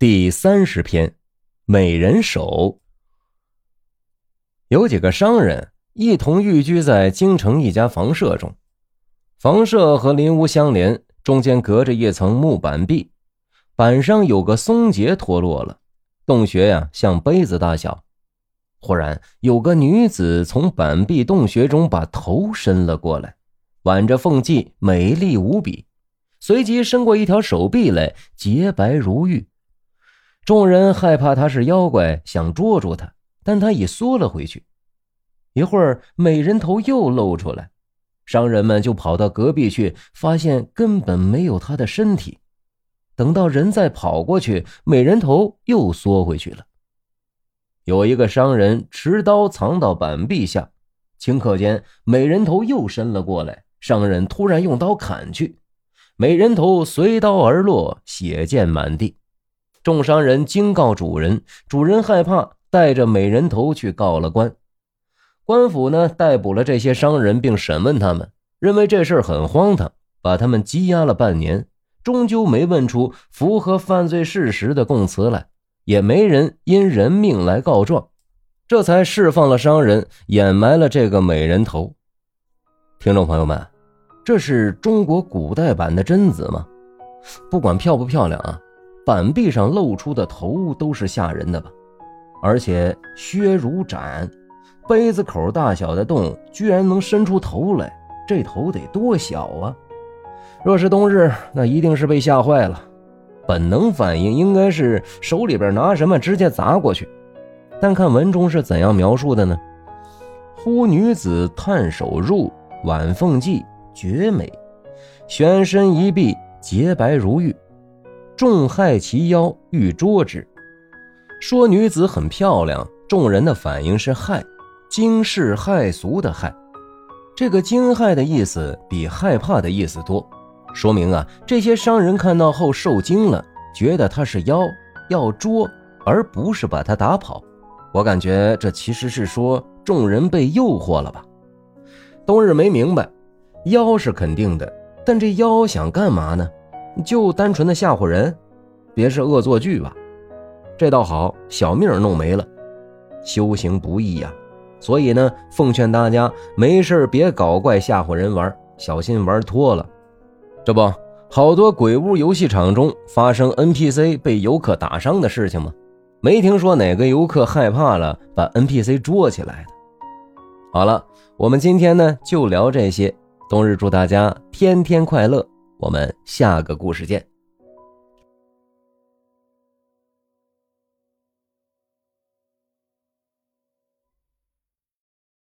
第三十篇，美人手。有几个商人一同寓居在京城一家房舍中，房舍和邻屋相连，中间隔着一层木板壁，板上有个松节脱落了，洞穴呀像杯子大小。忽然有个女子从板壁洞穴中把头伸了过来，挽着凤髻，美丽无比，随即伸过一条手臂来，洁白如玉。众人害怕他是妖怪，想捉住他，但他已缩了回去。一会儿，美人头又露出来，商人们就跑到隔壁去，发现根本没有他的身体。等到人再跑过去，美人头又缩回去了。有一个商人持刀藏到板壁下，顷刻间，美人头又伸了过来。商人突然用刀砍去，美人头随刀而落，血溅满地。众商人惊告主人，主人害怕，带着美人头去告了官。官府呢，逮捕了这些商人，并审问他们，认为这事很荒唐，把他们羁押了半年，终究没问出符合犯罪事实的供词来，也没人因人命来告状，这才释放了商人，掩埋了这个美人头。听众朋友们，这是中国古代版的贞子吗？不管漂不漂亮啊。板壁上露出的头都是吓人的吧，而且削如斩，杯子口大小的洞居然能伸出头来，这头得多小啊！若是冬日，那一定是被吓坏了，本能反应应该是手里边拿什么直接砸过去。但看文中是怎样描述的呢？忽女子探手入，挽凤髻，绝美，玄身一臂，洁白如玉。众害其腰，欲捉之。说女子很漂亮，众人的反应是害，惊世骇俗的害。这个惊骇的意思比害怕的意思多，说明啊，这些商人看到后受惊了，觉得他是妖，要捉，而不是把他打跑。我感觉这其实是说众人被诱惑了吧。冬日没明白，妖是肯定的，但这妖想干嘛呢？就单纯的吓唬人，别是恶作剧吧？这倒好，小命弄没了。修行不易呀，所以呢，奉劝大家没事别搞怪吓唬人玩，小心玩脱了。这不好多鬼屋游戏场中发生 NPC 被游客打伤的事情吗？没听说哪个游客害怕了把 NPC 捉起来的。好了，我们今天呢就聊这些。冬日祝大家天天快乐。我们下个故事见。